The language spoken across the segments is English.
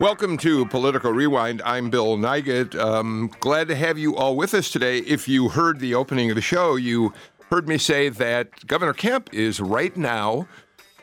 Welcome to Political Rewind. I'm Bill Nigut. Um, glad to have you all with us today. If you heard the opening of the show, you heard me say that Governor Kemp is right now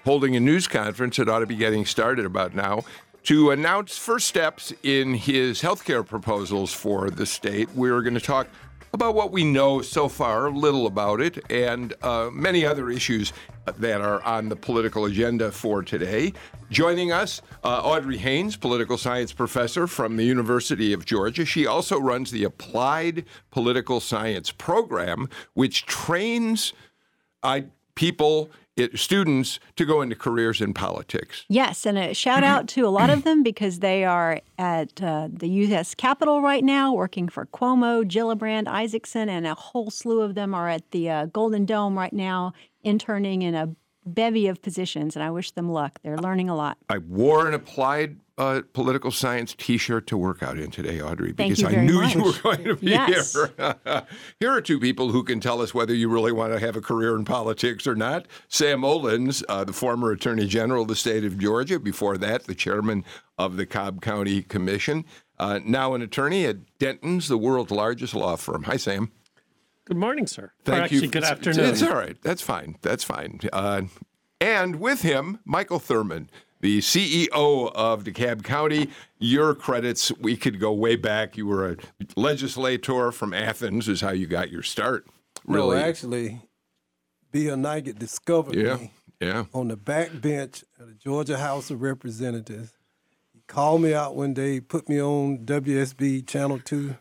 holding a news conference that ought to be getting started about now to announce first steps in his health care proposals for the state. We're going to talk about what we know so far, little about it, and uh, many other issues that are on the political agenda for today. Joining us, uh, Audrey Haynes, political science professor from the University of Georgia. She also runs the Applied Political Science Program, which trains uh, people it, students to go into careers in politics. Yes, and a shout out to a lot of them because they are at uh, the U.S. Capitol right now working for Cuomo, Gillibrand, Isakson, and a whole slew of them are at the uh, Golden Dome right now interning in a bevy of positions, and I wish them luck. They're learning a lot. I wore an applied uh, political science T-shirt to work out in today, Audrey, because I knew much. you were going to be yes. here. here are two people who can tell us whether you really want to have a career in politics or not. Sam Olens, uh, the former Attorney General of the state of Georgia, before that, the chairman of the Cobb County Commission, uh, now an attorney at Dentons, the world's largest law firm. Hi, Sam. Good morning, sir. Thank or actually, you. good afternoon. It's all right. That's fine. That's fine. Uh, and with him, Michael Thurmond, the CEO of DeKalb County. Your credits, we could go way back. You were a legislator from Athens, is how you got your start. Really? No, actually, Bill Nigut discovered yeah, me yeah. on the back bench of the Georgia House of Representatives. He called me out one day, put me on WSB Channel 2,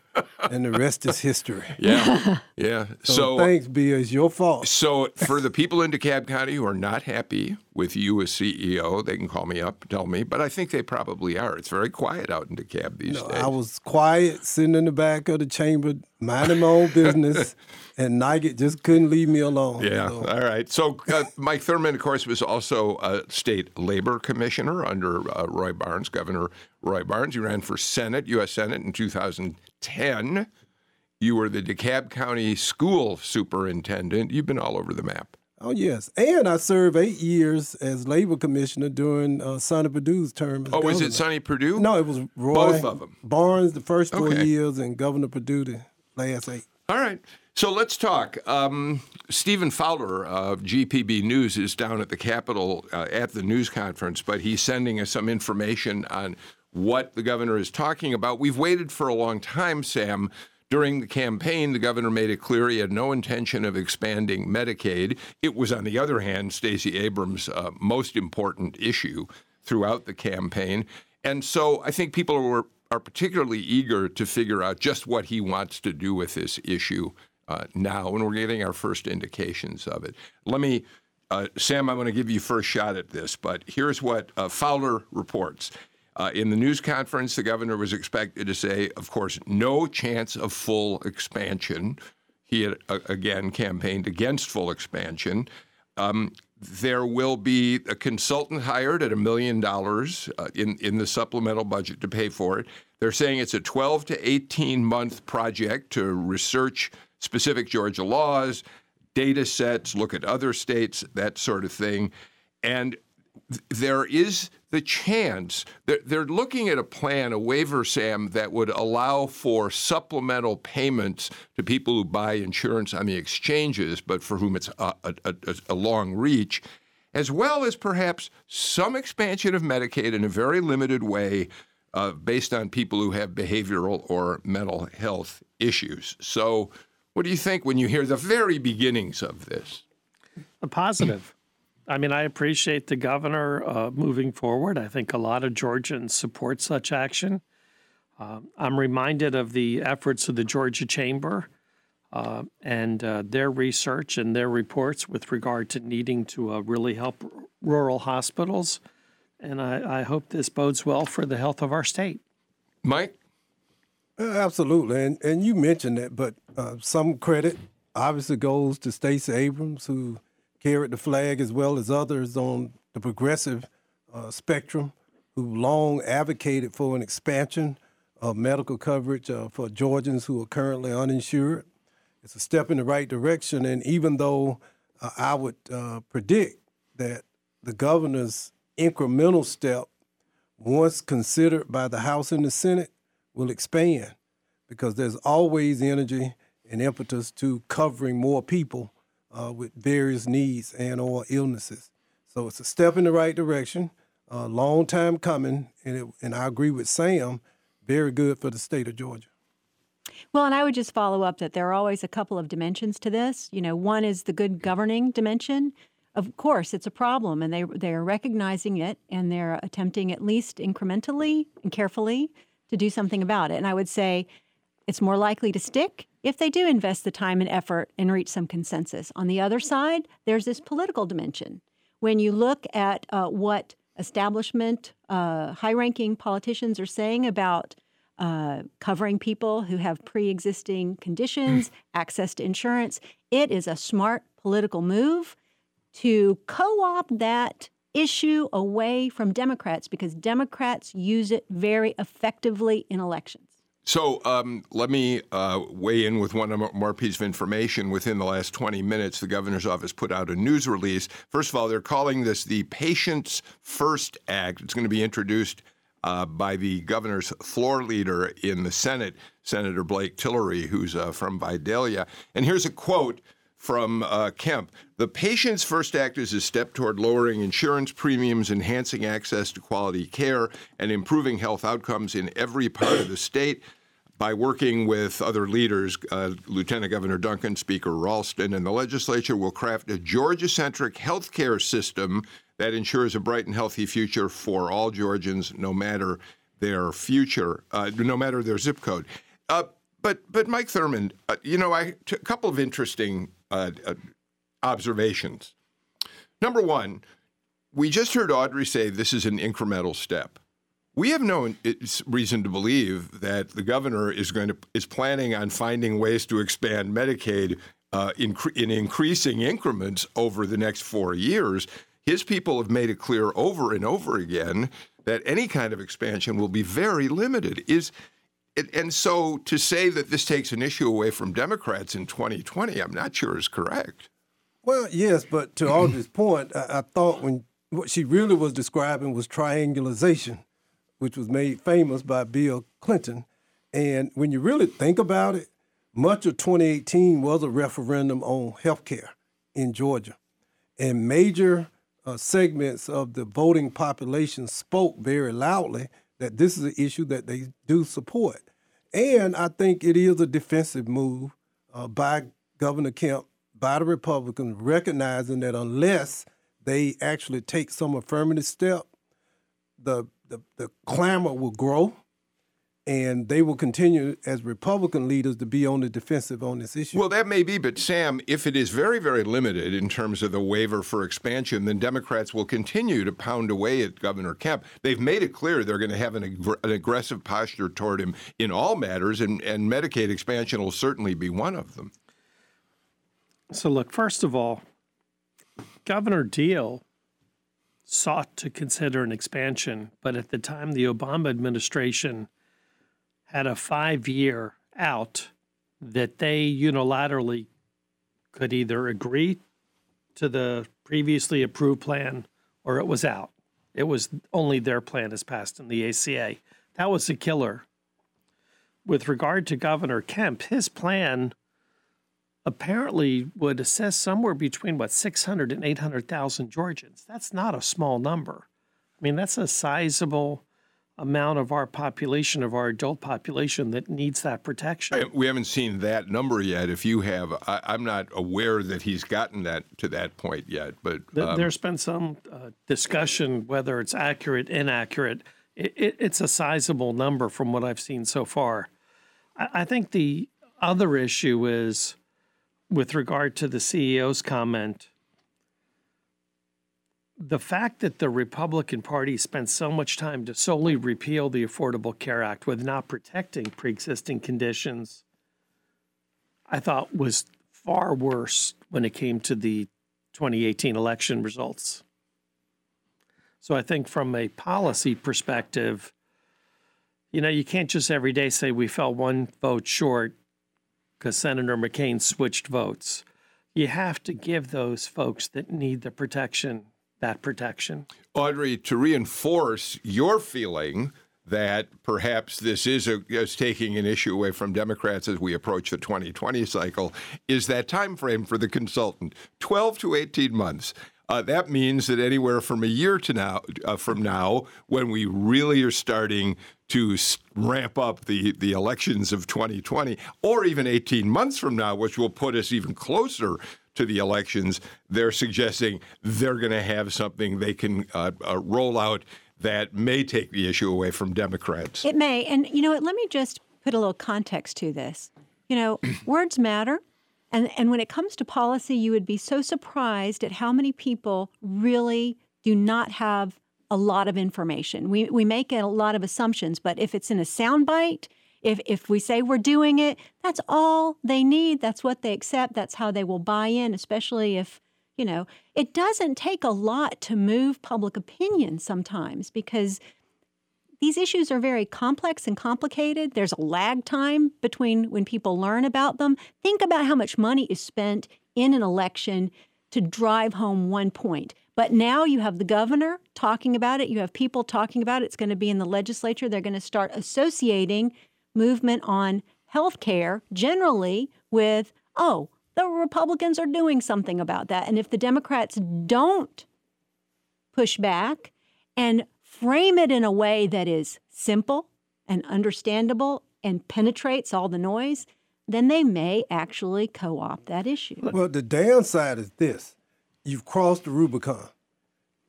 and the rest is history. Yeah, yeah. So, So, thanks, Bill. It's your fault. so for the people in DeKalb County who are not happy with you as CEO, they can call me up, tell me. But I think they probably are. It's very quiet out in DeKalb these No, days. I was quiet, sitting in the back of the chamber, minding my own business, and Nigut just couldn't leave me alone. Yeah. So, All right. So uh, Mike Thurmond, of course, was also a state labor commissioner under uh, Roy Barnes, Governor Roy Barnes. He ran for Senate, U.S. Senate in 2010. You were the DeKalb County school superintendent. You've been all over the map. Oh yes, and I served eight years as labor commissioner during uh, Sonny Perdue's term. As Oh, was it Sonny Perdue? No, it was Roy. Both of 'em. Barnes the first four Okay. years, and Governor Perdue the last eight. All right. So let's talk. Um, Stephen Fowler of GPB News is down at the Capitol uh, at the news conference, but he's sending us some information on what the governor is talking about. We've waited for a long time, Sam. During the campaign, the governor made it clear he had no intention of expanding Medicaid. It was, on the other hand, Stacey Abrams' uh, most important issue throughout the campaign. And so I think people were, are particularly eager to figure out just what he wants to do with this issue uh, now, and we're getting our first indications of it. Let me, uh, Sam, I'm going to give you first shot at this, but here's what uh, Fowler reports. Uh, in the news conference, the governor was expected to say, of course, no chance of full expansion. He had, uh, again, campaigned against full expansion. Um, there will be a consultant hired at a million dollars uh, in in the supplemental budget to pay for it. They're saying it's a 12 to 18 month project to research specific Georgia laws, data sets, look at other states, that sort of thing, and th- there is the chance they're, they're looking at a plan, a waiver, Sam, that would allow for supplemental payments to people who buy insurance on the exchanges, but for whom it's a, a, a, a long reach, as well as perhaps some expansion of Medicaid in a very limited way uh, based on people who have behavioral or mental health issues. So, what do you think when you hear the very beginnings of this? A positive. I mean, I appreciate the governor uh, moving forward. I think a lot of Georgians support such action. Um, I'm reminded of the efforts of the Georgia Chamber uh, and uh, their research and their reports with regard to needing to uh, really help r- rural hospitals. And I, I hope this bodes well for the health of our state. Mike? Uh, Absolutely, and and you mentioned that, but uh, some credit obviously goes to Stacey Abrams, who carried the flag as well as others on the progressive uh, spectrum, who long advocated for an expansion of medical coverage uh, for Georgians who are currently uninsured. It's a step in the right direction, and even though uh, I would uh, predict that the governor's incremental step, once considered by the House and the Senate, will expand because there's always energy and impetus to covering more people uh, with various needs and or illnesses. So it's a step in the right direction. A long time coming, and it, and I agree with Sam. Very good for the state of Georgia. Well, and I would just follow up that there are always a couple of dimensions to this. You know, one is the good governing dimension. Of course, it's a problem, and they they are recognizing it, and they're attempting at least incrementally and carefully to do something about it. And I would say it's more likely to stick if they do invest the time and effort and reach some consensus. On the other side, there's this political dimension. When you look at uh, what establishment, uh, high ranking politicians are saying about uh, covering people who have pre existing conditions, access to insurance, it is a smart political move to co opt that issue away from Democrats because Democrats use it very effectively in elections. So um, let me uh, weigh in with one more piece of information. Within the last 20 minutes, the governor's office put out a news release. First of all, they're calling this the Patients First Act. It's going to be introduced uh, by the governor's floor leader in the Senate, Senator Blake Tillery, who's uh, from Vidalia. And here's a quote from uh, Kemp. The Patients First Act is a step toward lowering insurance premiums, enhancing access to quality care, and improving health outcomes in every part of the state by working with other leaders, uh, Lieutenant Governor Duncan, Speaker Ralston, and the legislature will craft a Georgia centric healthcare system that ensures a bright and healthy future for all Georgians, no matter their future, uh, no matter their zip code. Uh, but, but Mike Thurmond, uh, you know, I, a couple of interesting uh, uh, observations. Number one, we just heard Audrey say this is an incremental step. We have no reason to believe that the governor is going to is planning on finding ways to expand Medicaid uh, in, in increasing increments over the next four years. His people have made it clear over and over again that any kind of expansion will be very limited. Is and so to say that this takes an issue away from Democrats in 2020, I'm not sure is correct. Well, yes, but to Audrey's point, I, I thought when what she really was describing was triangulation which was made famous by Bill Clinton. And when you really think about it, much of 2018 was a referendum on health care in Georgia. And major uh, segments of the voting population spoke very loudly that this is an issue that they do support. And I think it is a defensive move uh, by Governor Kemp, by the Republicans, recognizing that unless they actually take some affirmative step, the the, the clamor will grow and they will continue as Republican leaders to be on the defensive on this issue. Well, that may be, but Sam, if it is very, very limited in terms of the waiver for expansion, then Democrats will continue to pound away at Governor Kemp. They've made it clear they're going to have an, ag- an aggressive posture toward him in all matters, and, and Medicaid expansion will certainly be one of them. So, look, first of all, Governor Deal sought to consider an expansion, but at the time the Obama administration had a five year out that they unilaterally could either agree to the previously approved plan or it was out. It was only their plan is passed in the ACA. That was a killer. With regard to Governor Kemp, his plan apparently would assess somewhere between what 600 and 800,000 Georgians. That's not a small number. I mean, that's a sizable amount of our population, of our adult population, that needs that protection. We haven't seen that number yet. If you have, I, am not aware that he's gotten that to that point yet. But um, there's been some uh, discussion whether it's accurate, inaccurate. It, it, it's a sizable number from what I've seen so far. I, I think the other issue is with regard to the CEO's comment, the fact that the Republican Party spent so much time to solely repeal the Affordable Care Act with not protecting pre existing conditions, I thought was far worse when it came to the 2018 election results. So I think from a policy perspective, you know, you can't just every day say we fell one vote short because Senator McCain switched votes. You have to give those folks that need the protection that protection. Audrey, to reinforce your feeling that perhaps this is, a, is taking an issue away from Democrats as we approach the 2020 cycle, is that time frame for the consultant 12 to 18 months. Uh, that means that anywhere from a year to now, uh, from now, when we really are starting to ramp up the, the elections of 2020, or even 18 months from now, which will put us even closer to the elections, they're suggesting they're going to have something they can uh, uh, roll out that may take the issue away from Democrats. It may. And, you know what? Let me just put a little context to this. You know, words matter. And, and when it comes to policy, you would be so surprised at how many people really do not have a lot of information. We, we make a lot of assumptions, but if it's in a soundbite, if, if we say we're doing it, that's all they need. That's what they accept. That's how they will buy in, especially if, you know, it doesn't take a lot to move public opinion sometimes because these issues are very complex and complicated. There's a lag time between when people learn about them. Think about how much money is spent in an election to drive home one point. But now you have the governor talking about it, you have people talking about it. It's going to be in the legislature. They're going to start associating movement on health care generally with, oh, the Republicans are doing something about that. And if the Democrats don't push back and frame it in a way that is simple and understandable and penetrates all the noise, then they may actually co opt that issue. Well, the downside is this you've crossed the Rubicon.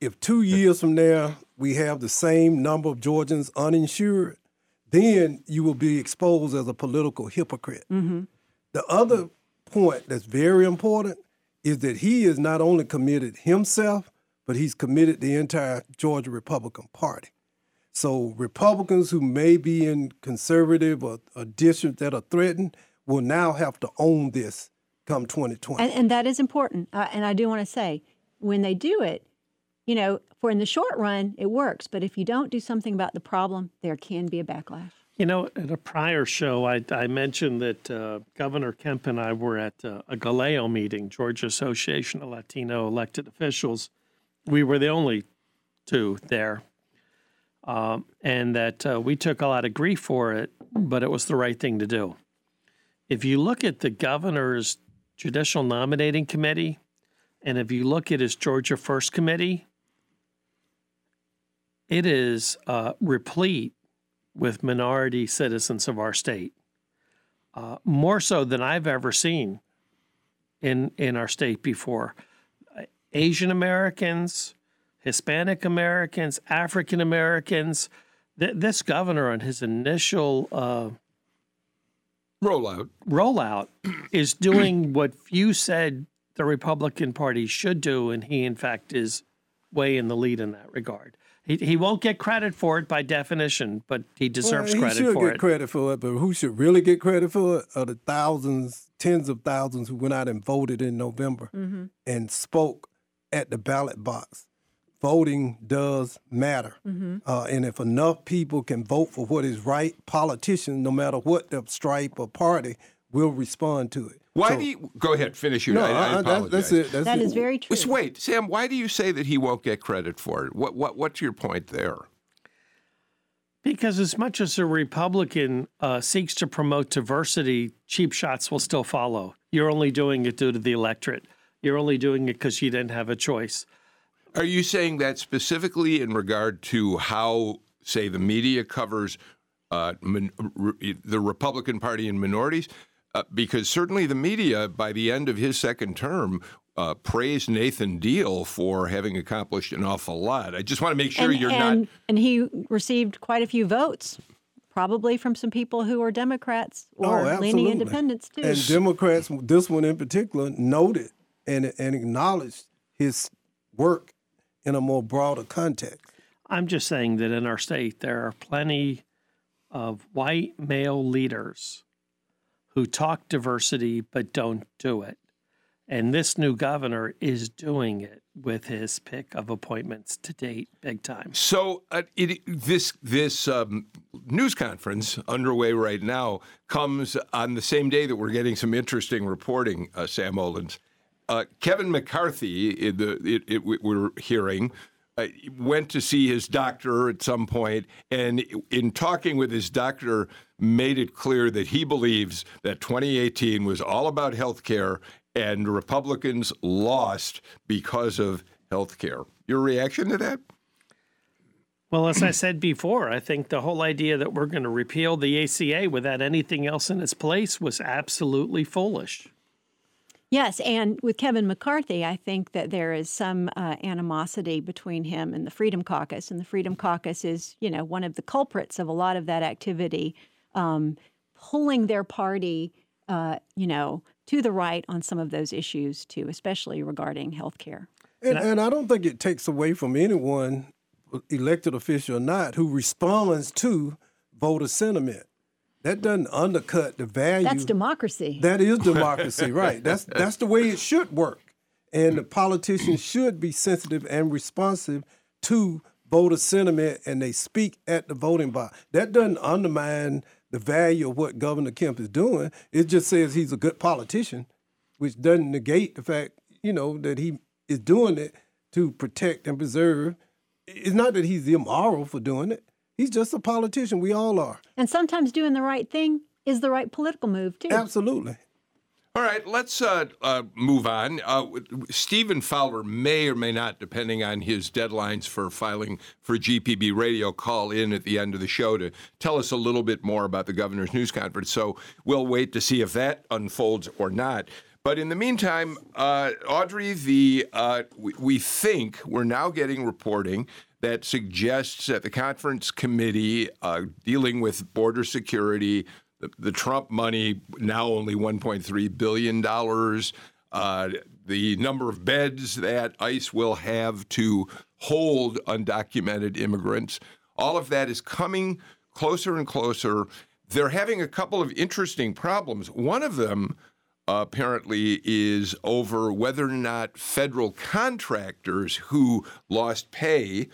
If two years from now we have the same number of Georgians uninsured, then you will be exposed as a political hypocrite. Mm-hmm. The other point that's very important is that he is not only committed himself, but he's committed the entire Georgia Republican Party. So Republicans who may be in conservative or, or districts that are threatened will now have to own this come 2020. And, and that is important. Uh, and I do want to say, when they do it, you know, for in the short run, it works. But if you don't do something about the problem, there can be a backlash. You know, at a prior show, I, I mentioned that uh, Governor Kemp and I were at uh, a GALEO meeting, Georgia Association of Latino Elected Officials, we were the only two there, um, and that uh, we took a lot of grief for it, but it was the right thing to do. If you look at the governor's judicial nominating committee, and if you look at his Georgia First committee, it is uh, replete with minority citizens of our state, uh, more so than I've ever seen in in our state before. Asian Americans, Hispanic Americans, African Americans. Th- this governor, on his initial uh, rollout, rollout, is doing what few said the Republican Party should do, and he, in fact, is way in the lead in that regard. He, he won't get credit for it by definition, but he deserves well, he credit should for get credit for it, but who should really get credit for it are the thousands, tens of thousands who went out and voted in November Mm-hmm. and spoke at the ballot box. Voting does matter. Mm-hmm. Uh, and if enough people can vote for what is right, politicians, no matter what the stripe or party, will respond to it. Why So- do you go ahead? Finish your. No, I, I I- that- apologize. that's it. That's That it. is very true. Just wait, Sam. Why do you say that he won't get credit for it? What what what's your point there? Because as much as a Republican uh, seeks to promote diversity, cheap shots will still follow. You're only doing it due to the electorate. You're only doing it because you didn't have a choice. Are you saying that specifically in regard to how, say, the media covers uh, min- re- the Republican Party and minorities? Uh, because certainly the media, by the end of his second term, uh, praised Nathan Deal for having accomplished an awful lot. I just want to make sure and, you're and, not. And he received quite a few votes, probably from some people who are Democrats or Oh, leaning absolutely. independents too. And Democrats, this one in particular, noted and, and acknowledged his work in a more broader context. I'm just saying that in our state, there are plenty of white male leaders who talk diversity but don't do it. And this new governor is doing it with his pick of appointments to date, big time. So uh, it, this this um, news conference underway right now comes on the same day that we're getting some interesting reporting. Uh, Sam Olens, uh, Kevin McCarthy, it, it, we're hearing. Uh, went to see his doctor at some point, and in talking with his doctor, made it clear that he believes that 2018 was all about health care and Republicans lost because of health care. Your reaction to that? Well, as I said before, I think the whole idea that we're going to repeal the ACA without anything else in its place was absolutely foolish. Yes, and with Kevin McCarthy, I think that there is some uh, animosity between him and the Freedom Caucus, and the Freedom Caucus is, you know, one of the culprits of a lot of that activity, um, pulling their party, uh, you know, to the right on some of those issues too, especially regarding health care. And, and I don't think it takes away from anyone, elected official or not, who responds to voter sentiment. That doesn't undercut the value. That's democracy. That is democracy, right? That's that's the way it should work. And the politicians should be sensitive and responsive to voter sentiment and they speak at the voting box. That doesn't undermine the value of what Governor Kemp is doing. It just says he's a good politician, which doesn't negate the fact, you know, that he is doing it to protect and preserve. It's not that he's immoral for doing it. He's just a politician. We all are. And sometimes doing the right thing is the right political move, too. Absolutely. All right, let's uh, uh, move on. Uh, Stephen Fowler may or may not, depending on his deadlines for filing for GPB radio, call in at the end of the show to tell us a little bit more about the governor's news conference. So we'll wait to see if that unfolds or not. But in the meantime, uh, Audrey, the uh, we, we think we're now getting reporting that suggests that the conference committee uh, dealing with border security the, the Trump money now only 1.3 billion dollars. Uh, the number of beds that ICE will have to hold undocumented immigrants, all of that is coming closer and closer. They're having a couple of interesting problems. One of them, apparently, is over whether or not federal contractors who lost pay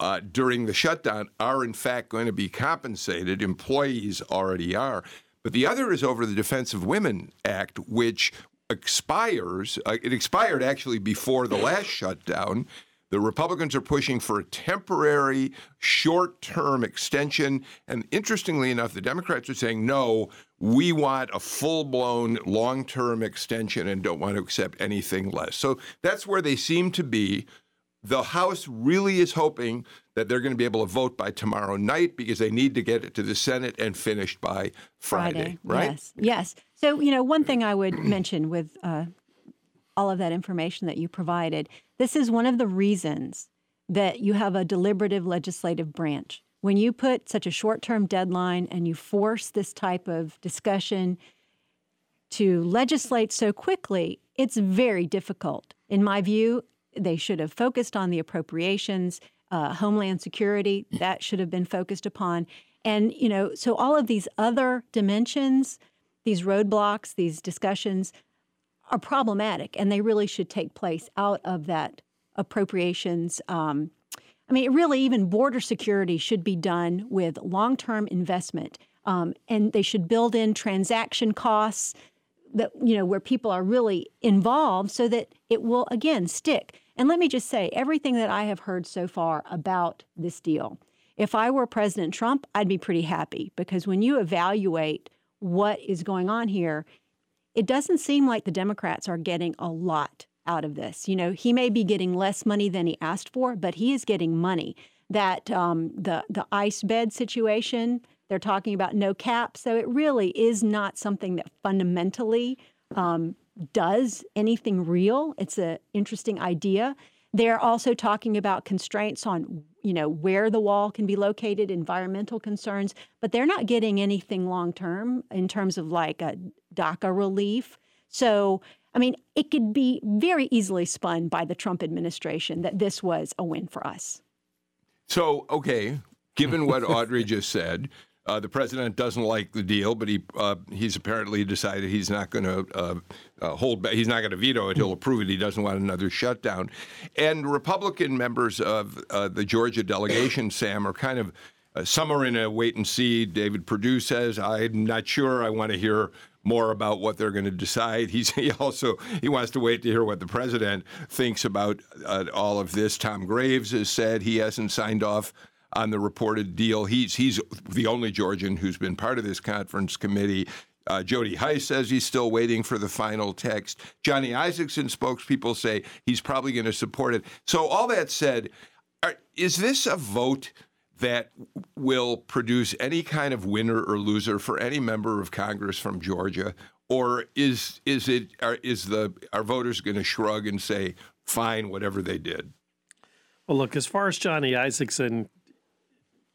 uh, during the shutdown are in fact going to be compensated. Employees already are. But the other is over the Defense of Women Act, which expires. Uh, it expired actually before the last shutdown. The Republicans are pushing for a temporary, short term extension. And interestingly enough, the Democrats are saying, no, we want a full blown, long term extension and don't want to accept anything less. So that's where they seem to be the House really is hoping that they're going to be able to vote by tomorrow night because they need to get it to the Senate and finished by Friday, Friday. right? Yes, yes. So, you know, one thing I would mention with uh, all of that information that you provided, this is one of the reasons that you have a deliberative legislative branch. When you put such a short term deadline and you force this type of discussion to legislate so quickly, it's very difficult. In my view, they should have focused on the appropriations, uh, Homeland Security, that should have been focused upon. And, you know, so all of these other dimensions, these roadblocks, these discussions are problematic and they really should take place out of that appropriations. Um, I mean, really, even border security should be done with long term investment. Um, and they should build in transaction costs that you know where people are really involved so that it will again stick and let me just say everything that i have heard so far about this deal if i were president trump i'd be pretty happy because when you evaluate what is going on here it doesn't seem like the democrats are getting a lot out of this you know he may be getting less money than he asked for but he is getting money that um, the the ice bed situation they're talking about no cap. So it really is not something that fundamentally um, does anything real. It's an interesting idea. They're also talking about constraints on, you know, where the wall can be located, environmental concerns, but they're not getting anything long term in terms of like a DACA relief. So, I mean, it could be very easily spun by the Trump administration that this was a win for us. So, okay, given what Audrey just said, Uh, the president doesn't like the deal, but he uh, he's apparently decided he's not going to uh, uh, hold back. He's not going to veto it. He'll approve it. He doesn't want another shutdown. And Republican members of uh, the Georgia delegation, Sam, are kind of uh, some are in a wait and see. David Perdue says, "I'm not sure. I want to hear." More about what they're going to decide. He's, he also he wants to wait to hear what the president thinks about all of this. Tom Graves has said he hasn't signed off on the reported deal. He's he's the only Georgian who's been part of this conference committee. Uh, Jody Hice says he's still waiting for the final text. Johnny Isakson spokespeople say he's probably going to support it. So all that said, are, is this a vote that will produce any kind of winner or loser for any member of Congress from Georgia, or is is it are, is the are voters going to shrug and say fine whatever they did? Well, look, as far as Johnny Isakson,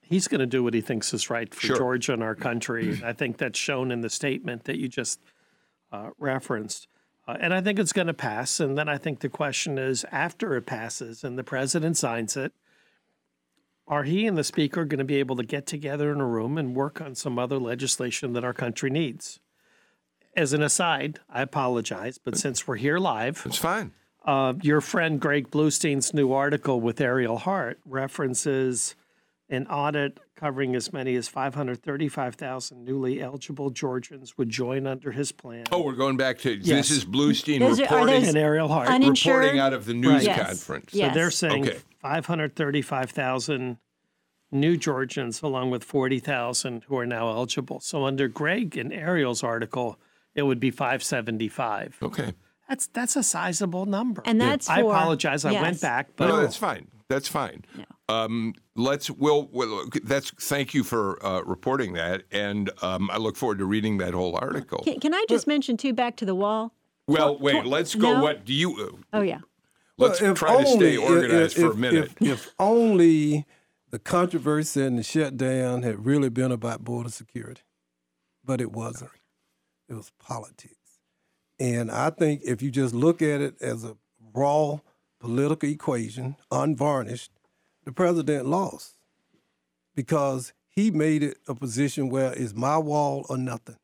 he's going to do what he thinks is right for sure. Georgia and our country. I think that's shown in the statement that you just uh, referenced. Uh, and I think it's going to pass. And then I think the question is after it passes and the president signs it, are he and the speaker going to be able to get together in a room and work on some other legislation that our country needs? As an aside, I apologize, but since we're here live, it's fine. Uh, your friend Greg Bluestein's new article with Ariel Hart references an audit covering as many as 535,000 newly eligible Georgians would join under his plan. Oh, we're going back to yes. this is Bluestein those reporting and Ariel Hart reporting out of the news right. conference. Yes. So they're saying okay. 535,000 new Georgians, along with 40,000 who are now eligible. So under Greg and Ariel's article, it would be 575. Okay. That's that's a sizable number. And that's I for, apologize. Yes. I went back, but no, that's fine. That's fine. Yeah. Um, let's. We'll, we'll. That's. Thank you for uh, reporting that, and um, I look forward to reading that whole article. Can, can I just mention too? Back to the wall. Well, wait. Let's go. No? What do you? Uh, oh yeah. Let's well, try only, to stay organized if, for a minute. If, if only the controversy and the shutdown had really been about border security, but it wasn't. It was politics. And I think if you just look at it as a raw political equation, unvarnished, the president lost because he made it a position where it's my wall or nothing.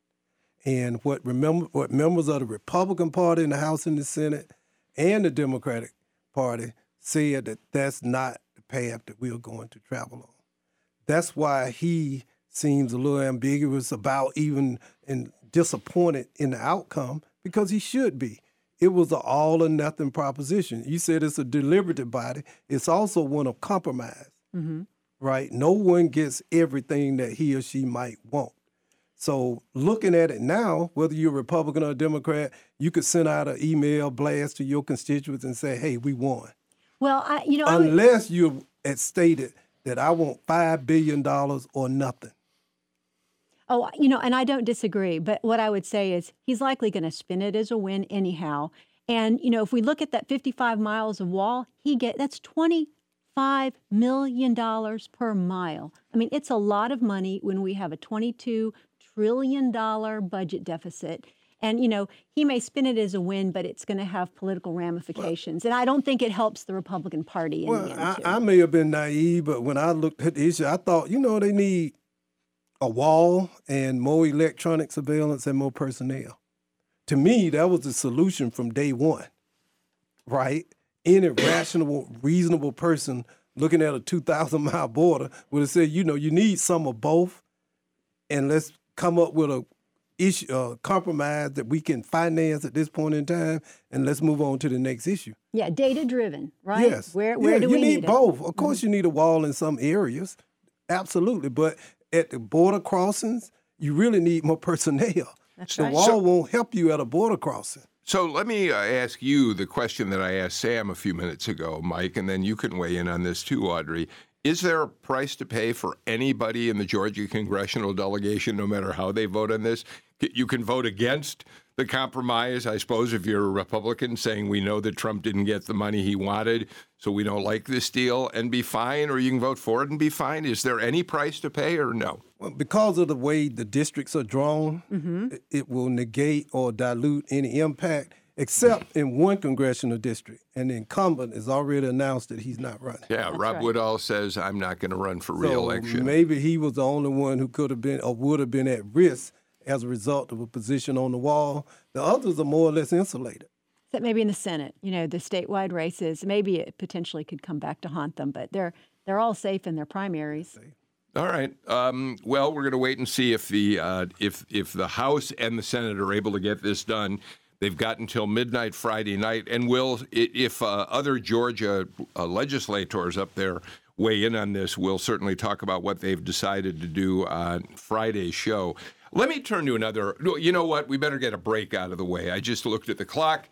And what remember what members of the Republican Party in the House and the Senate and the Democratic Party said that that's not the path that we are going to travel on. That's why he seems a little ambiguous about even and disappointed in the outcome because he should be. It was an all or nothing proposition. You said it's a deliberative body. It's also one of compromise, mm-hmm. right? No one gets everything that he or she might want. So looking at it now, whether you're a Republican or Democrat, you could send out an email blast to your constituents and say, "Hey, we won." Well, I, you know, unless you had stated that I want five billion dollars or nothing. Oh, you know, and I don't disagree, but what I would say is he's likely going to spin it as a win anyhow. And you know, if we look at that 55 miles of wall, he get that's 25 million dollars per mile. I mean, it's a lot of money when we have a 22 trillion dollar budget deficit. And you know, he may spin it as a win, but it's going to have political ramifications. Well, and I don't think it helps the Republican Party. well, I, I, may have been naive, but when I looked at the issue, I thought, you know, they need a wall and more electronic surveillance and more personnel. To me, that was the solution from day one, right? Any rational, reasonable person looking at a 2,000 mile border would have said, you know, you need some of both, and let's come up with a issue, uh, compromise that we can finance at this point in time, and let's move on to the next issue. Yeah, data driven, right? Yes. Where, where yeah, do we need, need both? Of course, mm-hmm. you need a wall in some areas, absolutely, but at the border crossings, you really need more personnel. That's the right. wall so, won't help you at a border crossing. So let me uh, ask you the question that I asked Sam a few minutes ago, Mike, and then you can weigh in on this too, Audrey. Is there a price to pay for anybody in the Georgia congressional delegation, no matter how they vote on this? You can vote against the compromise, I suppose, if you're a Republican, saying we know that Trump didn't get the money he wanted, so we don't like this deal, and be fine, or you can vote for it and be fine. Is there any price to pay, or no? Well, because of the way the districts are drawn, mm-hmm. it will negate or dilute any impact. except in one congressional district, and the incumbent has already announced that he's not running. Yeah, Rob right. Woodall says I'm not going to run for So reelection. maybe he was the only one who could have been or would have been at risk as a result of a position on the wall. The others are more or less insulated. Except maybe in the Senate, you know, the statewide races, maybe it potentially could come back to haunt them, but they're they're all safe in their primaries. All right. Um, well, we're going to wait and see if the uh, if if the House and the Senate are able to get this done. They've got until midnight Friday night, and will if uh, other Georgia uh, legislators up there weigh in on this, we'll certainly talk about what they've decided to do on Friday's show. Let me turn to another. You know what? We better get a break out of the way. I just looked at the clock.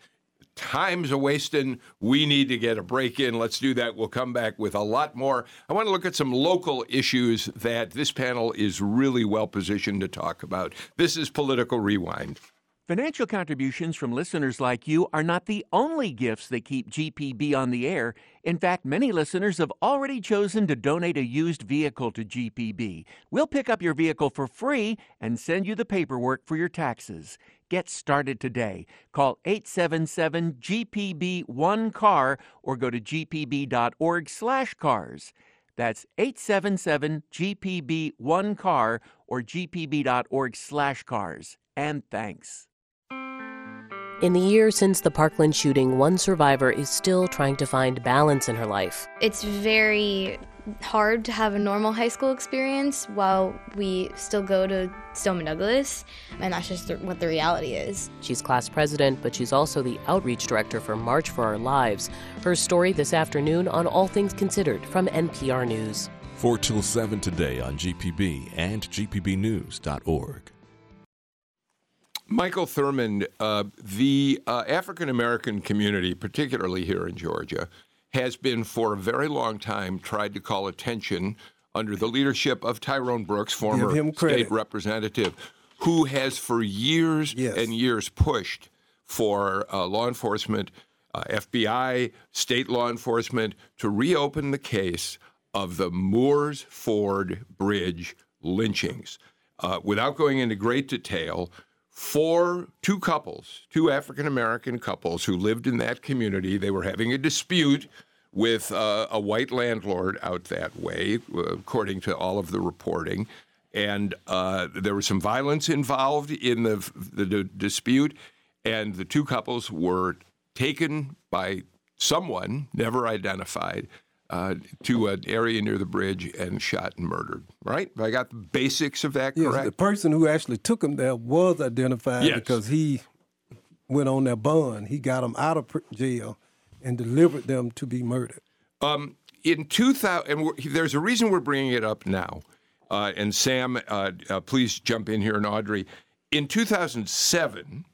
Time's a wasting. We need to get a break in. Let's do that. We'll come back with a lot more. I want to look at some local issues that this panel is really well positioned to talk about. This is Political Rewind. Financial contributions from listeners like you are not the only gifts that keep GPB on the air. In fact, many listeners have already chosen to donate a used vehicle to GPB. We'll pick up your vehicle for free and send you the paperwork for your taxes. Get started today. Call 877 GPB 1 car or go to gpb.org/cars. That's 877 GPB 1 car or gpb.org/cars. And thanks. In the year since the Parkland shooting, one survivor is still trying to find balance in her life. It's very hard to have a normal high school experience while we still go to Stoneman Douglas, and that's just the, what the reality is. She's class president, but she's also the outreach director for March for Our Lives. Her story this afternoon on All Things Considered from NPR News. 4 till 7 today on GPB and GPBnews.org. Michael Thurmond, uh, the uh, African American community, particularly here in Georgia, has been for a very long time tried to call attention under the leadership of Tyrone Brooks, former state representative, who has for years Yes. and years pushed for uh, law enforcement, uh, FBI, state law enforcement to reopen the case of the Moores Ford Bridge lynchings. Uh, without going into great detail, four, two couples, two African American couples who lived in that community, they were having a dispute with uh, a white landlord out that way, uh, according to all of the reporting. And uh, there was some violence involved in the, the d- dispute, and the two couples were taken by someone, never identified, uh, to an area near the bridge and shot and murdered. Right? I got the basics of that Yes, correct? the person who actually took him there was identified Yes. because he went on their bond. He got them out of jail and delivered them to be murdered. Um, in 2000, and we're, there's a reason we're bringing it up now. Uh, and Sam, uh, uh, please jump in here, and Audrey. In 2007,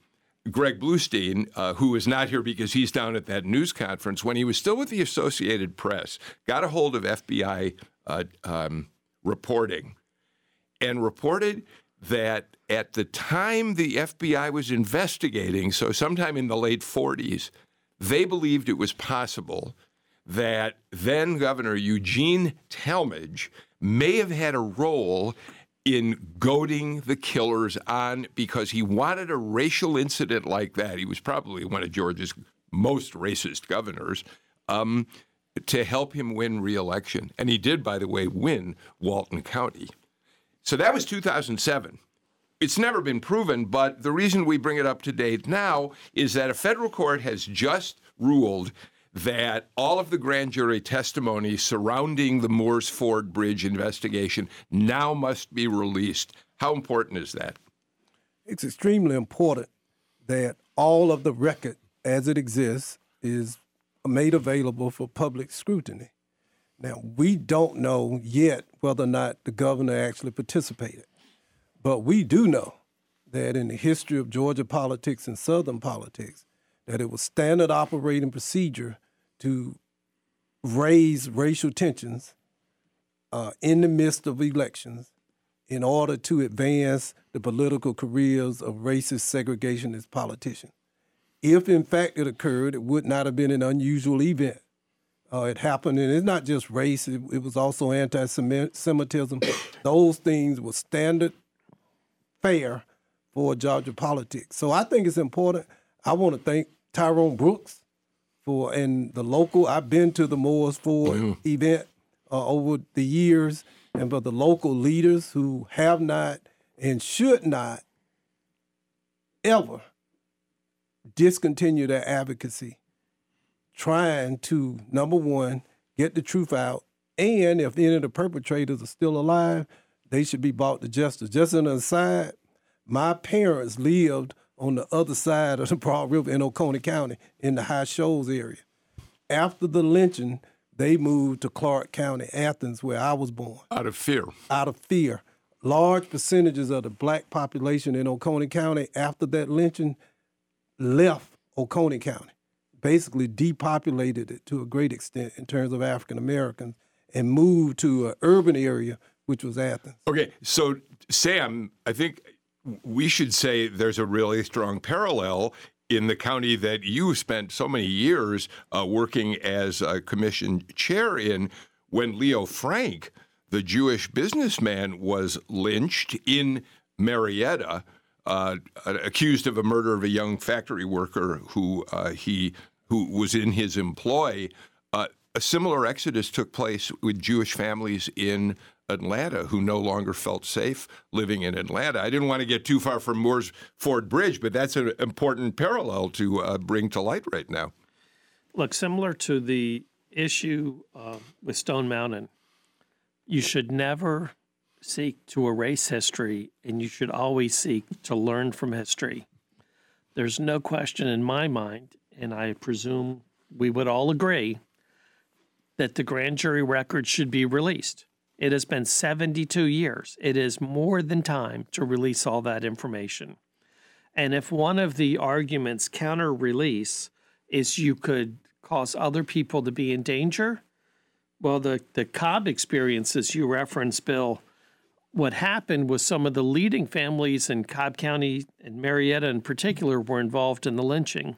Greg Bluestein, uh, who is not here because he's down at that news conference, when he was still with the Associated Press, got a hold of FBI uh, um, reporting and reported that at the time the FBI was investigating, so sometime in the late 40s, they believed it was possible that then Governor Eugene Talmadge may have had a role in goading the killers on because he wanted a racial incident like that. He was probably one of Georgia's most racist governors. Um, to help him win re-election, and he did, by the way, win Walton County. So that was 2007. It's never been proven, but the reason we bring it up to date now is that a federal court has just ruled that all of the grand jury testimony surrounding the Moores Ford Bridge investigation now must be released. How important is that? It's extremely important that all of the record as it exists is made available for public scrutiny. Now, we don't know yet whether or not the governor actually participated, but we do know that in the history of Georgia politics and Southern politics, that it was standard operating procedure to raise racial tensions uh, in the midst of elections in order to advance the political careers of racist segregationist politicians. If in fact it occurred, it would not have been an unusual event. Uh, it happened, and it's not just race, it, it was also anti Semitism. Those things were standard fare for Georgia politics. So I think it's important. I want to thank Tyrone Brooks for and the local. I've been to the Moores Ford Mm-hmm. event uh, over the years, and for the local leaders who have not and should not ever discontinue their advocacy, trying to number one get the truth out, and if any of the perpetrators are still alive, they should be brought to justice. Just an aside, my parents lived on the other side of the Broad River in Oconee County in the High Shoals area. After the lynching, they moved to Clarke County, Athens, where I was born, Out of fear. out of fear. Large percentages of the black population in Oconee County after that lynching left Oconee County, basically depopulated it to a great extent in terms of African Americans, and moved to an urban area, which was Athens. Okay, so Sam, I think we should say there's a really strong parallel in the county that you spent so many years uh, working as a commission chair in when Leo Frank, the Jewish businessman, was lynched in Marietta, uh, accused of a murder of a young factory worker who uh, he who was in his employ. Uh, a similar exodus took place with Jewish families in Atlanta who no longer felt safe living in Atlanta. I didn't want to get too far from Moore's Ford Bridge, but that's an important parallel to uh, bring to light right now. Look, similar to the issue uh, with Stone Mountain, you should never seek to erase history, and you should always seek to learn from history. There's no question in my mind, and I presume we would all agree, that the grand jury record should be released. It has been 72 years. It is more than time to release all that information. And if one of the arguments counter release is you could cause other people to be in danger, well, the, the Cobb experiences you reference, Bill, what happened was some of the leading families in Cobb County and Marietta in particular were involved in the lynching.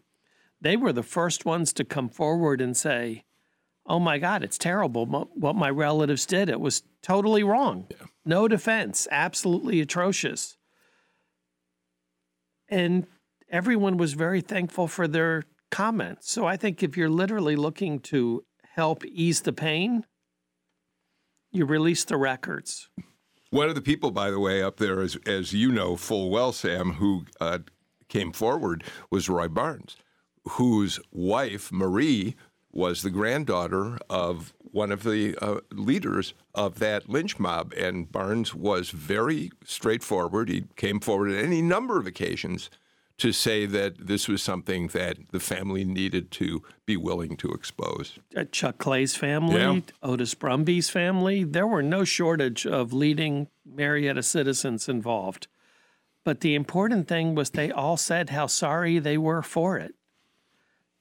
They were the first ones to come forward and say, oh my God, it's terrible what my relatives did. It was totally wrong. No defense, absolutely atrocious. And everyone was very thankful for their comments. So I think if you're literally looking to help ease the pain, you release the records. One of the people, by the way, up there, as, as you know full well, Sam, who uh, came forward was Roy Barnes, whose wife, Marie, was the granddaughter of one of the uh, leaders of that lynch mob. And Barnes was very straightforward. He came forward at any number of occasions to say that this was something that the family needed to be willing to expose. Uh, Chuck Clay's family, Yeah. Otis Brumby's family, there were no shortage of leading Marietta citizens involved. But the important thing was they all said how sorry they were for it.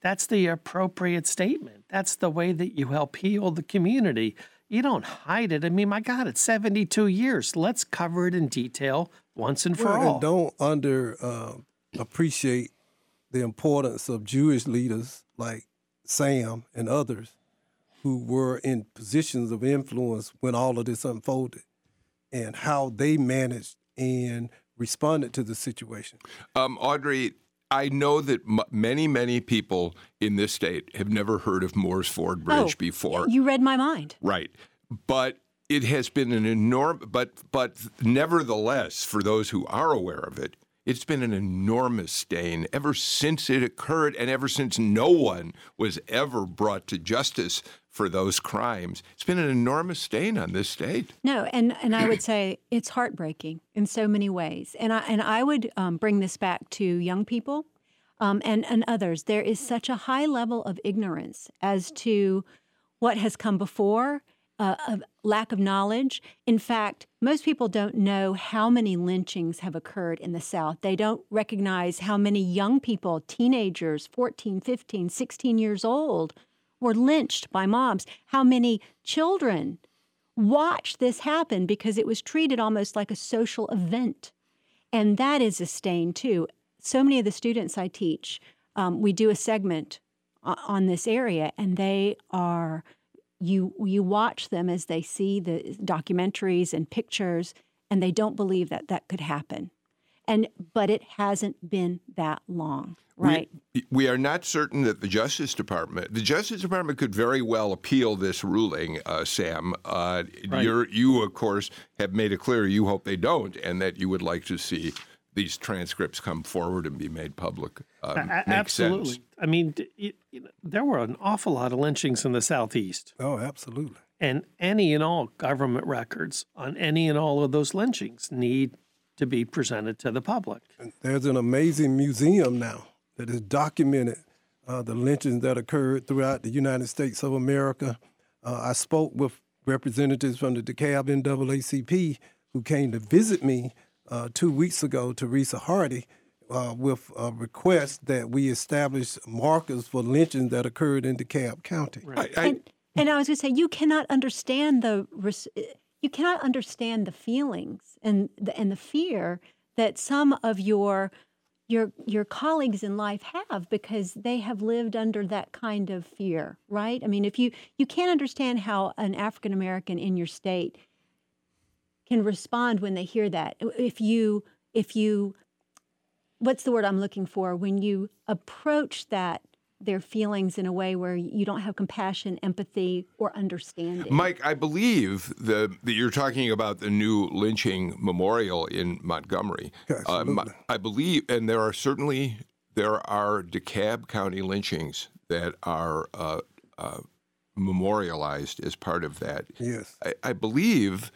That's the appropriate statement. That's the way that you help heal the community. You don't hide it. I mean, my God, it's 72 years. Let's cover it in detail once and for Well, all. and don't under uh, appreciate the importance of Jewish leaders like Sam and others who were in positions of influence when all of this unfolded and how they managed and responded to the situation. Um, Audrey, I know that m- many, many people in this state have never heard of Moore's Ford oh, Bridge Oh, before. You read my mind. Right. But it has been an enormous, but, but nevertheless, for those who are aware of it, it's been an enormous stain ever since it occurred and ever since no one was ever brought to justice for those crimes. It's been an enormous stain on this state. No, and and I would say it's heartbreaking in so many ways. And I and I would um, bring this back to young people um, and and others. There is such a high level of ignorance as to what has come before, uh, of lack of knowledge. In fact, most people don't know how many lynchings have occurred in the South. They don't recognize how many young people, teenagers, 14, 15, 16 years old, were lynched by mobs. How many children watched this happen because it was treated almost like a social event. And that is a stain, too. So many of the students I teach, um, we do a segment on this area, and they are you you watch them as they see the documentaries and pictures and they don't believe that that could happen and but it hasn't been that long, right? We, we are not certain that the Justice Department, the Justice Department could very well appeal this ruling, uh, Sam. Uh, Right. you're, you, of course, have made it clear you hope they don't, and that you would like to see these transcripts come forward and be made public. Um, A- a- absolutely. sense. I mean, d- y- you know, there were an awful lot of lynchings in the Southeast, Oh, absolutely. and any and all government records on any and all of those lynchings need to be presented to the public. There's an amazing museum now that has documented uh, the lynchings that occurred throughout the United States of America. Uh, I spoke with representatives from the DeKalb NAACP who came to visit me uh, two weeks ago, Teresa Hardy, uh, with a request that we establish markers for lynchings that occurred in DeKalb County. I, I, and, and I was going to say, you cannot understand the res- you cannot understand the feelings and the, and the fear that some of your your your colleagues in life have because they have lived under that kind of fear, right? I mean, if you you can't understand how an African American in your state can respond when they hear that. If you if you what's the word I'm looking for when you approach that their feelings in a way where you don't have compassion, empathy, or understanding. Mike, I believe the, that you're talking about the new lynching memorial in Montgomery. Uh, my- Absolutely. I believe, and there are certainly there are DeKalb County lynchings that are uh, uh, memorialized as part of that. Yes. I, I believe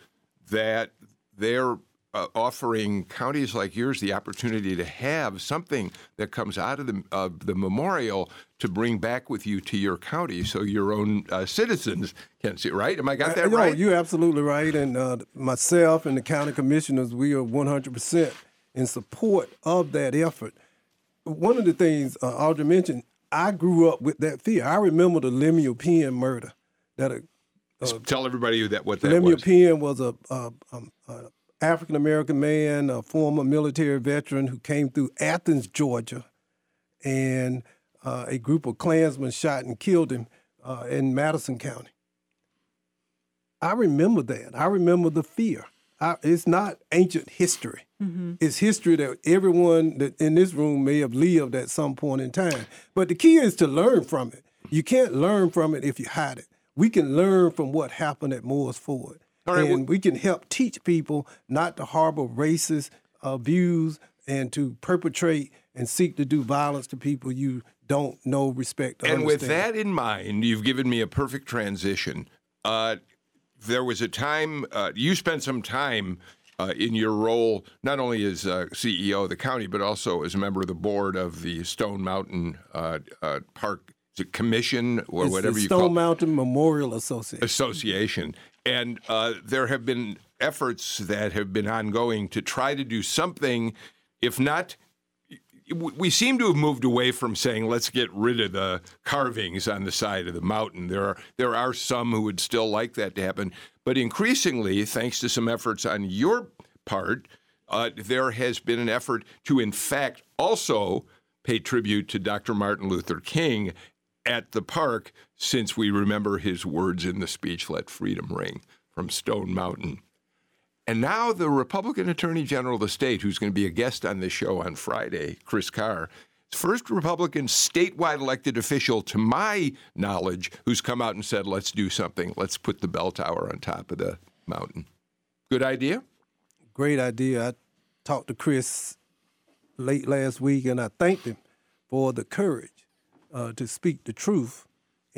that they're uh, offering counties like yours the opportunity to have something that comes out of the of the memorial to bring back with you to your county, so your own uh, citizens can see. Right? Am I got that Uh, no, right? you're absolutely right. And uh, myself and the county commissioners, we are 100% in support of that effort. One of the things uh, Audrey mentioned, I grew up with that fear. I remember the Lemuel Penn murder. That a, Just Tell everybody that what that Lemuel was. Penn was a, a, um, a African American man, a former military veteran who came through Athens, Georgia, and uh, a group of Klansmen shot and killed him uh, in Madison County. I remember that. I remember the fear. I, it's not ancient history. It's history that everyone that in this room may have lived at some point in time. But the key is to learn from it. You can't learn from it if you hide it. We can learn from what happened at Moore's Ford. Right, and we can help teach people not to harbor racist uh, views and to perpetrate and seek to do violence to people you don't know, respect, or And with that in mind, you've given me a perfect transition. Uh, there was a time uh, you spent some time uh, in your role, not only as uh, CEO of the county, but also as a member of the board of the Stone Mountain uh, uh, Park Commission or It's whatever you call it. Stone Mountain Memorial Association. Association. And uh, there have been efforts that have been ongoing to try to do something, if not. we- seem to have moved away from saying let's get rid of the carvings on the side of the mountain. There are there are some who would still like that to happen, but increasingly, thanks to some efforts on your part, uh, there has been an effort to, in fact, also pay tribute to Dr. Martin Luther King at the park, since we remember his words in the speech, Let Freedom Ring from Stone Mountain. And now the Republican Attorney General of the state, who's going to be a guest on this show on Friday, Chris Carr, first Republican statewide elected official, to my knowledge, who's come out and said, let's do something. Let's put the bell tower on top of the mountain. Good idea? Great idea. I talked to Chris late last week, and I thanked him for the courage uh, to speak the truth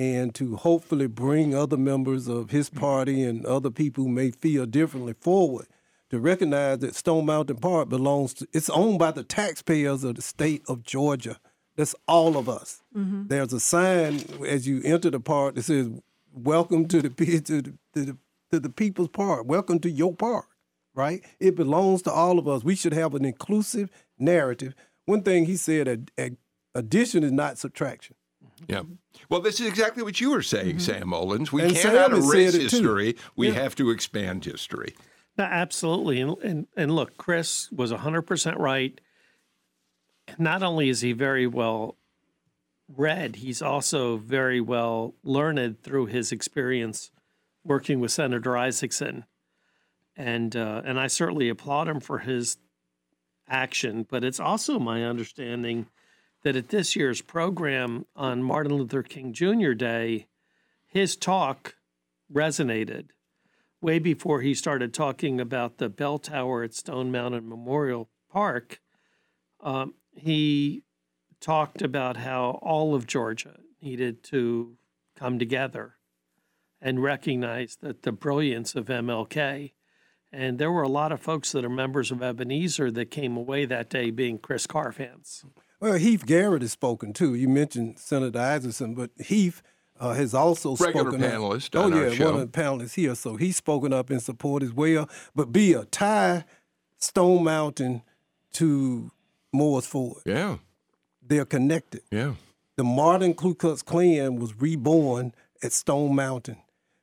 and to hopefully bring other members of his party and other people who may feel differently forward to recognize that Stone Mountain Park belongs to, it's owned by the taxpayers of the state of Georgia. That's all of us. Mm-hmm. There's a sign as you enter the park that says, Welcome to the, to the, to the, to the people's park. Welcome to your park right? It belongs to all of us. We should have an inclusive narrative. One thing he said, ad- ad- addition is not subtraction. Yeah. Well, this is exactly what you were saying, Sam Olens. We And cannot erase said it too. history. We Yeah. have to expand history. No, absolutely. And, and, and look, Chris was 100% right. Not only is he very well read, he's also very well learned through his experience working with Senator Isakson. And, uh, and I certainly applaud him for his action, but it's also my understanding that at this year's program on Martin Luther King Jr. Day, his talk resonated way before he started talking about the bell tower at Stone Mountain Memorial Park. Um, he talked about how all of Georgia needed to come together and recognize that the brilliance of MLK. And there were a lot of folks that are members of Ebenezer that came away that day being Chris Carr fans. Well, Heath Garrett has spoken too. You mentioned Senator Isakson, but Heath uh, has also Regular spoken panelist Up. oh yeah, show. one of the panelists here. So he's spoken up in support as well. But be a tie Stone Mountain to Moore's Ford. Yeah, They're connected. yeah. The modern Ku Klux Klan was reborn at Stone Mountain.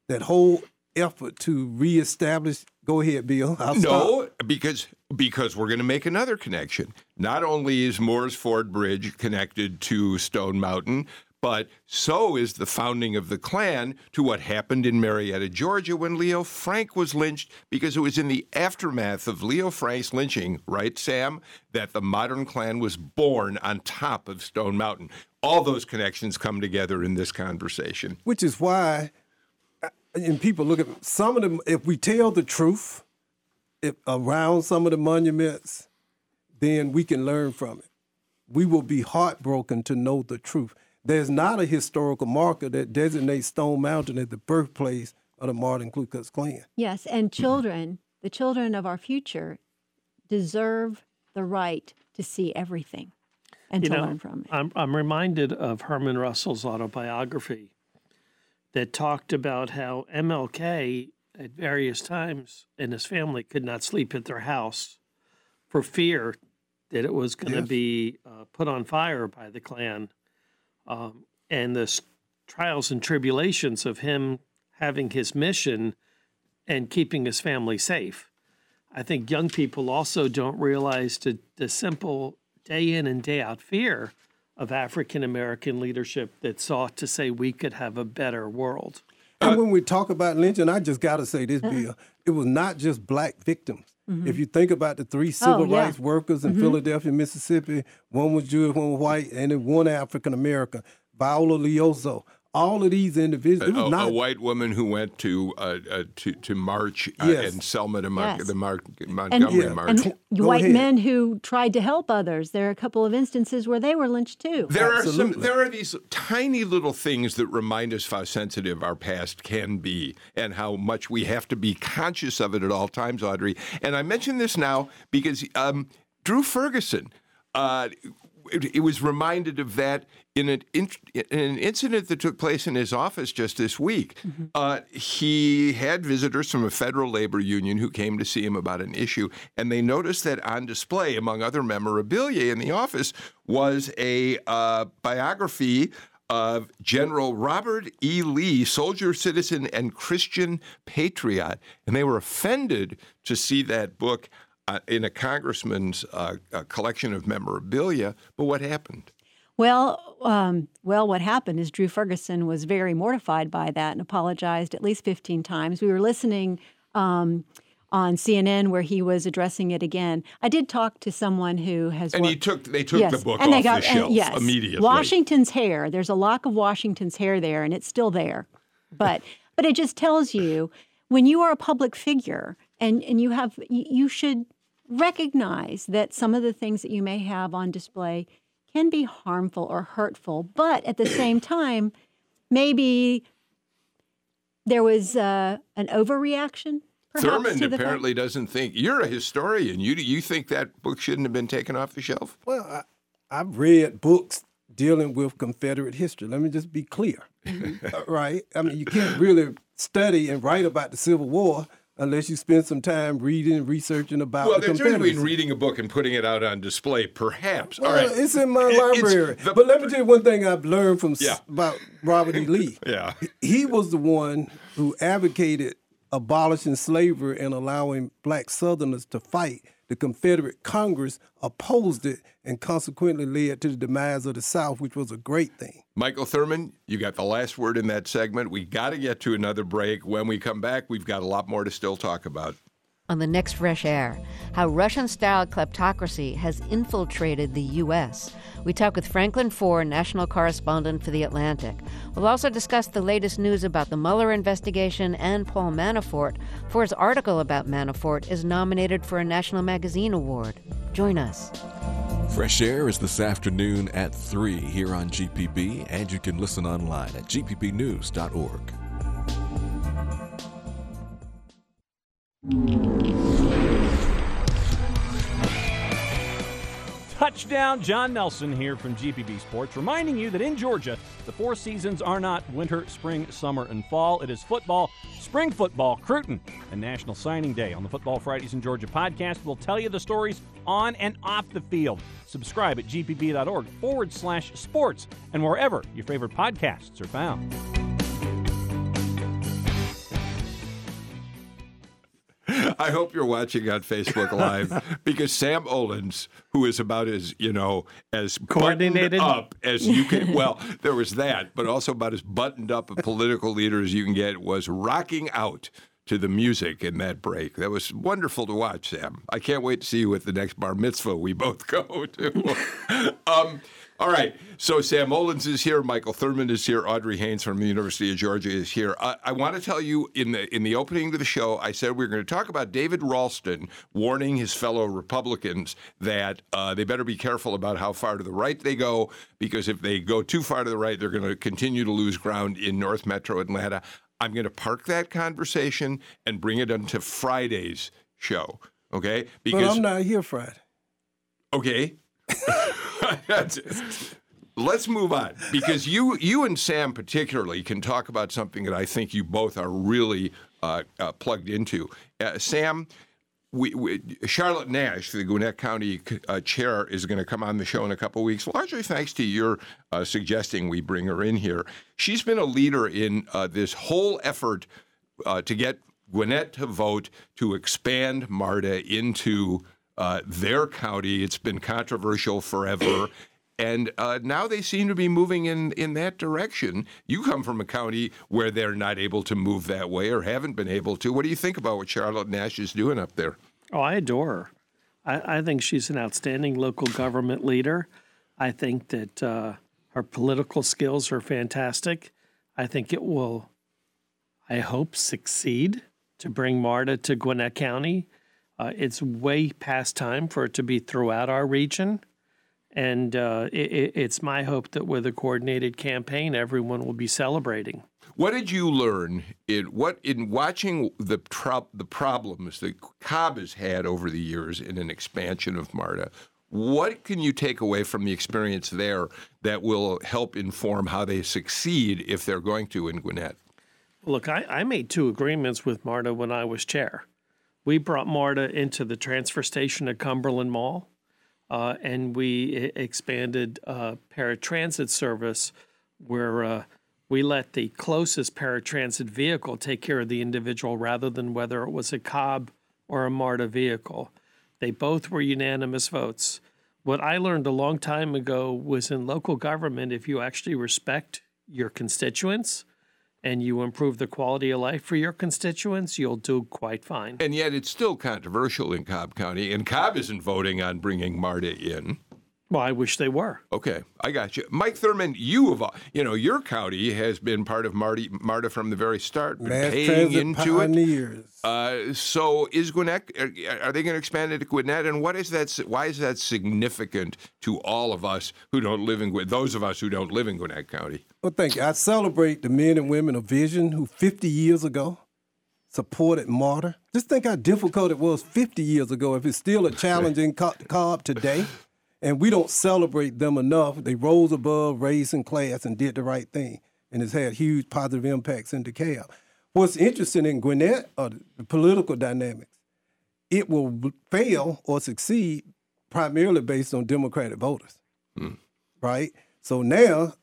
That whole effort to reestablish. Go ahead, Bill. I'll stop. No, because because we're going to make another connection. Not only is Moore's Ford Bridge connected to Stone Mountain, but so is the founding of the Klan to what happened in Marietta, Georgia, when Leo Frank was lynched, because it was in the aftermath of Leo Frank's lynching, right, Sam, that the modern Klan was born on top of Stone Mountain. All those connections come together in this conversation. which is why and people look at some of them if we tell the truth if around some of the monuments then we can learn from it. We will be heartbroken to know the truth. There's not a historical marker that designates stone mountain as the birthplace of the martin Ku Klux klan. Yes, and mm-hmm. children, the children of our future, deserve the right to see everything and You to know, learn from it. I'm, I'm reminded of Herman Russell's autobiography that talked about how MLK at various times and his family could not sleep at their house for fear that it was going to Yes. be uh, put on fire by the Klan. Um, and the trials and tribulations of him having his mission and keeping his family safe. I think young people also don't realize the, the simple day in and day out fear of African American leadership that sought to say we could have a better world. and when we talk about lynching i just got to say this bill it was not just black victims if you think about the three civil Mm-hmm. Oh, yeah. rights workers in Philadelphia, Mississippi, one was Jewish, one was white, and then one African American, Viola Liuzzo. All of these individuals, it was a, not a white woman who went to uh, uh, to to march uh, Yes. in Selma to Mon- Yes. the Mar- And, Montgomery Yeah. March. and Go white ahead. men who tried to help others. There are a couple of instances where they were lynched too. There are some. There are these tiny little things that remind us how sensitive our past can be, and how much we have to be conscious of it at all times, Audrey. And I mention this now because um, Drew Ferguson. Uh, it, it was reminded of that in an, in, in an incident that took place in his office just this week. Uh, he had visitors from a federal labor union who came to see him about an issue, and they noticed that on display, among other memorabilia in the office, was a uh, biography of General Robert E. Lee, soldier, citizen, and Christian patriot. And they were offended to see that book uh, in a congressman's uh, uh, collection of memorabilia. But what happened? Well, um, well, what happened is Drew Ferguson was very mortified by that and apologized at least 15 times. We were listening um, on CNN where he was addressing it again. I did talk to someone who has And he took they took yes, the book and off they got, the shelf yes, immediately. Washington's hair. There's a lock of Washington's hair there, and it's still there. But but it just tells you when you are a public figure and and you have you should recognize that some of the things that you may have on display can be harmful or hurtful, but at the same time, maybe there was uh, an overreaction. Perhaps Thurmond to fact- apparently doesn't think you're a historian. You you think that book shouldn't have been taken off the shelf? Well, I, I've read books dealing with Confederate history. Let me just be clear, Uh, right? I mean, you can't really study and write about the Civil War unless you spend some time reading researching about Well, the there's between reading a book and putting it out on display, perhaps. All Well, right. it's in my It- library. the- but let me tell you one thing I've learned from s- Yeah. about Robert E. Lee. Yeah. He was the one who advocated abolishing slavery and allowing black Southerners to fight. The Confederate Congress opposed it and consequently led to the demise of the South, which was a great thing. Michael Thurmond, you got the last word in that segment. We got to get to another break. When we come back, we've got a lot more to still talk about. On the next Fresh Air how Russian style kleptocracy has infiltrated the U.S. We talk with Franklin Foer, national correspondent for The Atlantic. We'll also discuss the latest news about the Mueller investigation and Paul Manafort, for his article about Manafort is nominated for a National Magazine Award. Join us. Fresh Air is this afternoon at 3 here on GPB, and you can listen online at gpbnews.org. Touchdown, John Nelson here from GPB Sports, reminding you that in Georgia, the four seasons are not winter, spring, summer, and fall. It is football, spring football, Cruton, and National Signing Day. On the Football Fridays in Georgia podcast, we'll tell you the stories on and off the field. Subscribe at gpb.org forward slash sports and wherever your favorite podcasts are found. I hope you're watching on Facebook Live because Sam Olens, who is about as you know as coordinated up as you can. Well, there was that, but also about as buttoned up a political leader as you can get was rocking out to the music in that break. That was wonderful to watch, Sam. I can't wait to see you at the next bar mitzvah we both go to. um, all right. So Sam Olens is here. Michael Thurmond is here. Audrey Haynes from the University of Georgia is here. I, I want to tell you in the in the opening to the show, I said we are going to talk about David Ralston warning his fellow Republicans that uh, they better be careful about how far to the right they go because if they go too far to the right, they're going to continue to lose ground in North Metro Atlanta. I'm going to park that conversation and bring it into Friday's show. Okay? Because but I'm not here Friday. Okay. Let's move on because you you and Sam particularly can talk about something that I think you both are really uh, uh, plugged into. Uh, Sam, we, we, Charlotte Nash, the Gwinnett County uh, chair, is going to come on the show in a couple weeks, largely thanks to your uh, suggesting we bring her in here. She's been a leader in uh, this whole effort to get Gwinnett to vote to expand MARTA into uh, their county. It's been controversial forever. And uh, now they seem to be moving in, in that direction. You come from a county where they're not able to move that way or haven't been able to. What do you think about what Charlotte Nash is doing up there? Oh, I adore her. I, I think she's an outstanding local government leader. I think that uh, her political skills are fantastic. I think it will, I hope, succeed to bring MARTA to Gwinnett County. Uh, it's way past time for it to be throughout our region. And uh, it, it's my hope that with a coordinated campaign, everyone will be celebrating. What did you learn in what in watching the tro- the problems that Cobb has had over the years in an expansion of MARTA? What can you take away from the experience there that will help inform how they succeed if they're going to in Gwinnett? Look, I, I made two agreements with MARTA when I was chair we brought MARTA into the transfer station at Cumberland Mall, uh, and we expanded uh, paratransit service where uh, we let the closest paratransit vehicle take care of the individual rather than whether it was a Cobb or a MARTA vehicle. They both were unanimous votes. What I learned a long time ago was in local government, if you actually respect your constituents, and you improve the quality of life for your constituents, you'll do quite fine. And yet it's still controversial in Cobb County, and Cobb isn't voting on bringing MARTA in. Well, I wish they were. Okay, I got you, Mike Thurmond. You have, you know, your county has been part of Marty, MARTA from the very start, Mass paying into pioneers. it. Uh, so, is Gwinnett? Are, are they going to expand it to Gwinnett? And what is that? Why is that significant to all of us who don't live in Gwinnett? Those of us who don't live in Gwinnett County. Well, thank you. I celebrate the men and women of vision who 50 years ago supported MARTA. Just think how difficult it was 50 years ago. If it's still a challenge in Cobb today and we don't celebrate them enough. They rose above race and class and did the right thing, and it's had huge positive impacts in DeKalb. What's interesting in Gwinnett are the political dynamics. It will fail or succeed primarily based on Democratic voters, hmm. right? So now,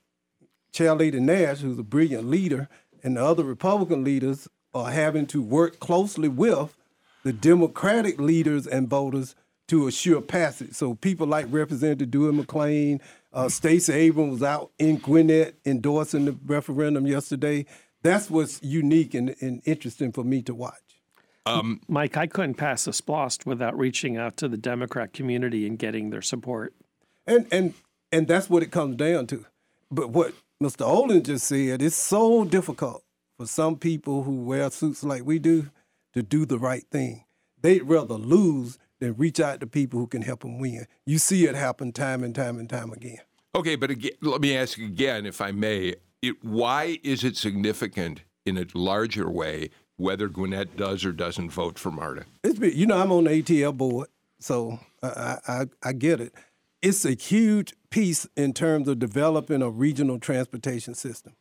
Chair Lady Nash, who's a brilliant leader, and the other Republican leaders are having to work closely with the Democratic leaders and voters to assure passage. So people like Representative Dewey McClain, uh, Stacey Abrams was out in Gwinnett endorsing the referendum yesterday. That's what's unique and, and interesting for me to watch. Um, Mike, I couldn't pass a SPLOST without reaching out to the Democrat community and getting their support. And and and that's what it comes down to. But what Mr. Olin just said, it's so difficult for some people who wear suits like we do to do the right thing. They'd rather lose than reach out to people who can help them win. You see it happen time and time and time again. Okay, but again, let me ask again, if I may, it, why is it significant in a larger way whether Gwinnett does or doesn't vote for MARTA? It's been, you know, I'm on the ATL board, so I, I, I get it. It's a huge piece in terms of developing a regional transportation system.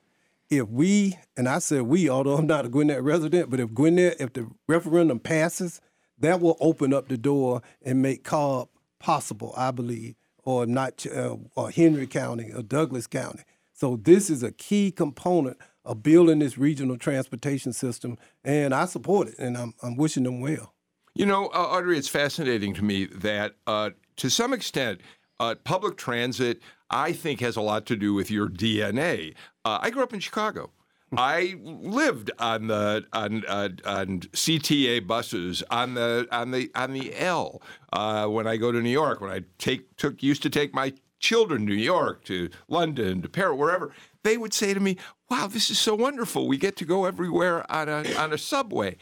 If we, and I said we, although I'm not a Gwinnett resident, but if Gwinnett, if the referendum passes, that will open up the door and make Cobb possible, I believe, or not, uh, or Henry County or Douglas County. So this is a key component of building this regional transportation system, and I support it, and I'm, I'm wishing them well. You know, uh, Audrey, it's fascinating to me that uh, to some extent, uh, public transit, I think, has a lot to do with your DNA. Uh, I grew up in Chicago. I lived on the on, uh, on CTA buses on the on the on the L uh, when I go to New York. When I take took used to take my children to New York to London to Paris wherever they would say to me, "Wow, this is so wonderful. We get to go everywhere on a on a subway,"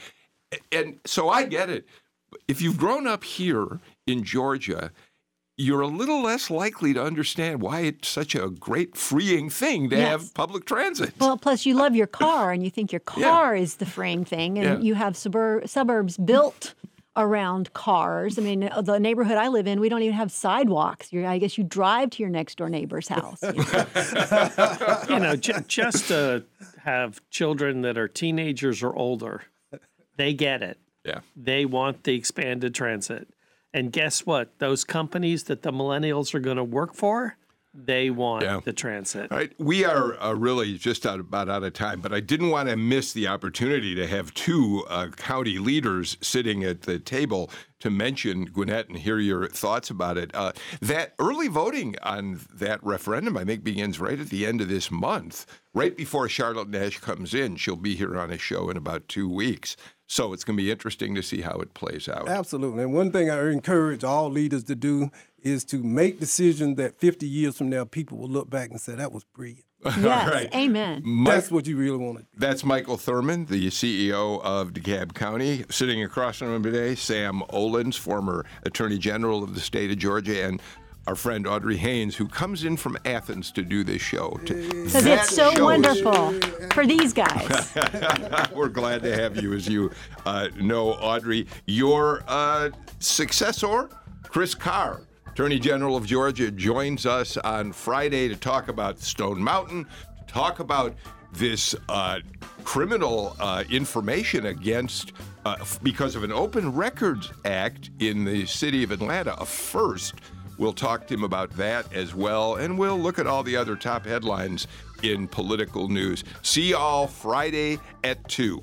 and so I get it. If you've grown up here in Georgia you're a little less likely to understand why it's such a great freeing thing to Yes. have public transit. Well, plus you love your car and you think your car is the freeing thing, and Yeah. you have suburb- suburbs built around cars. I mean, uh, the neighborhood I live in, we don't even have sidewalks. You're, I guess you drive to your next door neighbor's house. you know? you know, j- just to have children that are teenagers or older, they get it. Yeah. They want the expanded transit. And guess what? Those companies that the millennials are going to work for, they want Yeah. the transit. Right, we are uh, really just out, about out of time, but I didn't want to miss the opportunity to have two uh, county leaders sitting at the table to mention Gwinnett and hear your thoughts about it. Uh, that early voting on that referendum, I think, begins right at the end of this month, right before Charlotte Nash comes in. She'll be here on a show in about two weeks. So it's going to be interesting to see how it plays out. Absolutely. And one thing I encourage all leaders to do is to make decisions that 50 years from now people will look back and say that was brilliant. yes, right. amen. Mike- That's what you really want to do. That's Michael Thurmond, the CEO of DeKalb County. Sitting across from him today, Sam Olens, former Attorney General of the state of Georgia, and our friend Audrey Haynes, who comes in from Athens to do this show. Because it's so shows- wonderful for these guys. We're glad to have you, as you uh, know, Audrey. Your uh, successor, Chris Carr, Attorney General of Georgia, joins us on Friday to talk about Stone Mountain, to talk about this uh, criminal uh, information against, uh, because of an Open Records Act in the city of Atlanta, a first. We'll talk to him about that as well, and we'll look at all the other top headlines in political news. See y'all Friday at 2.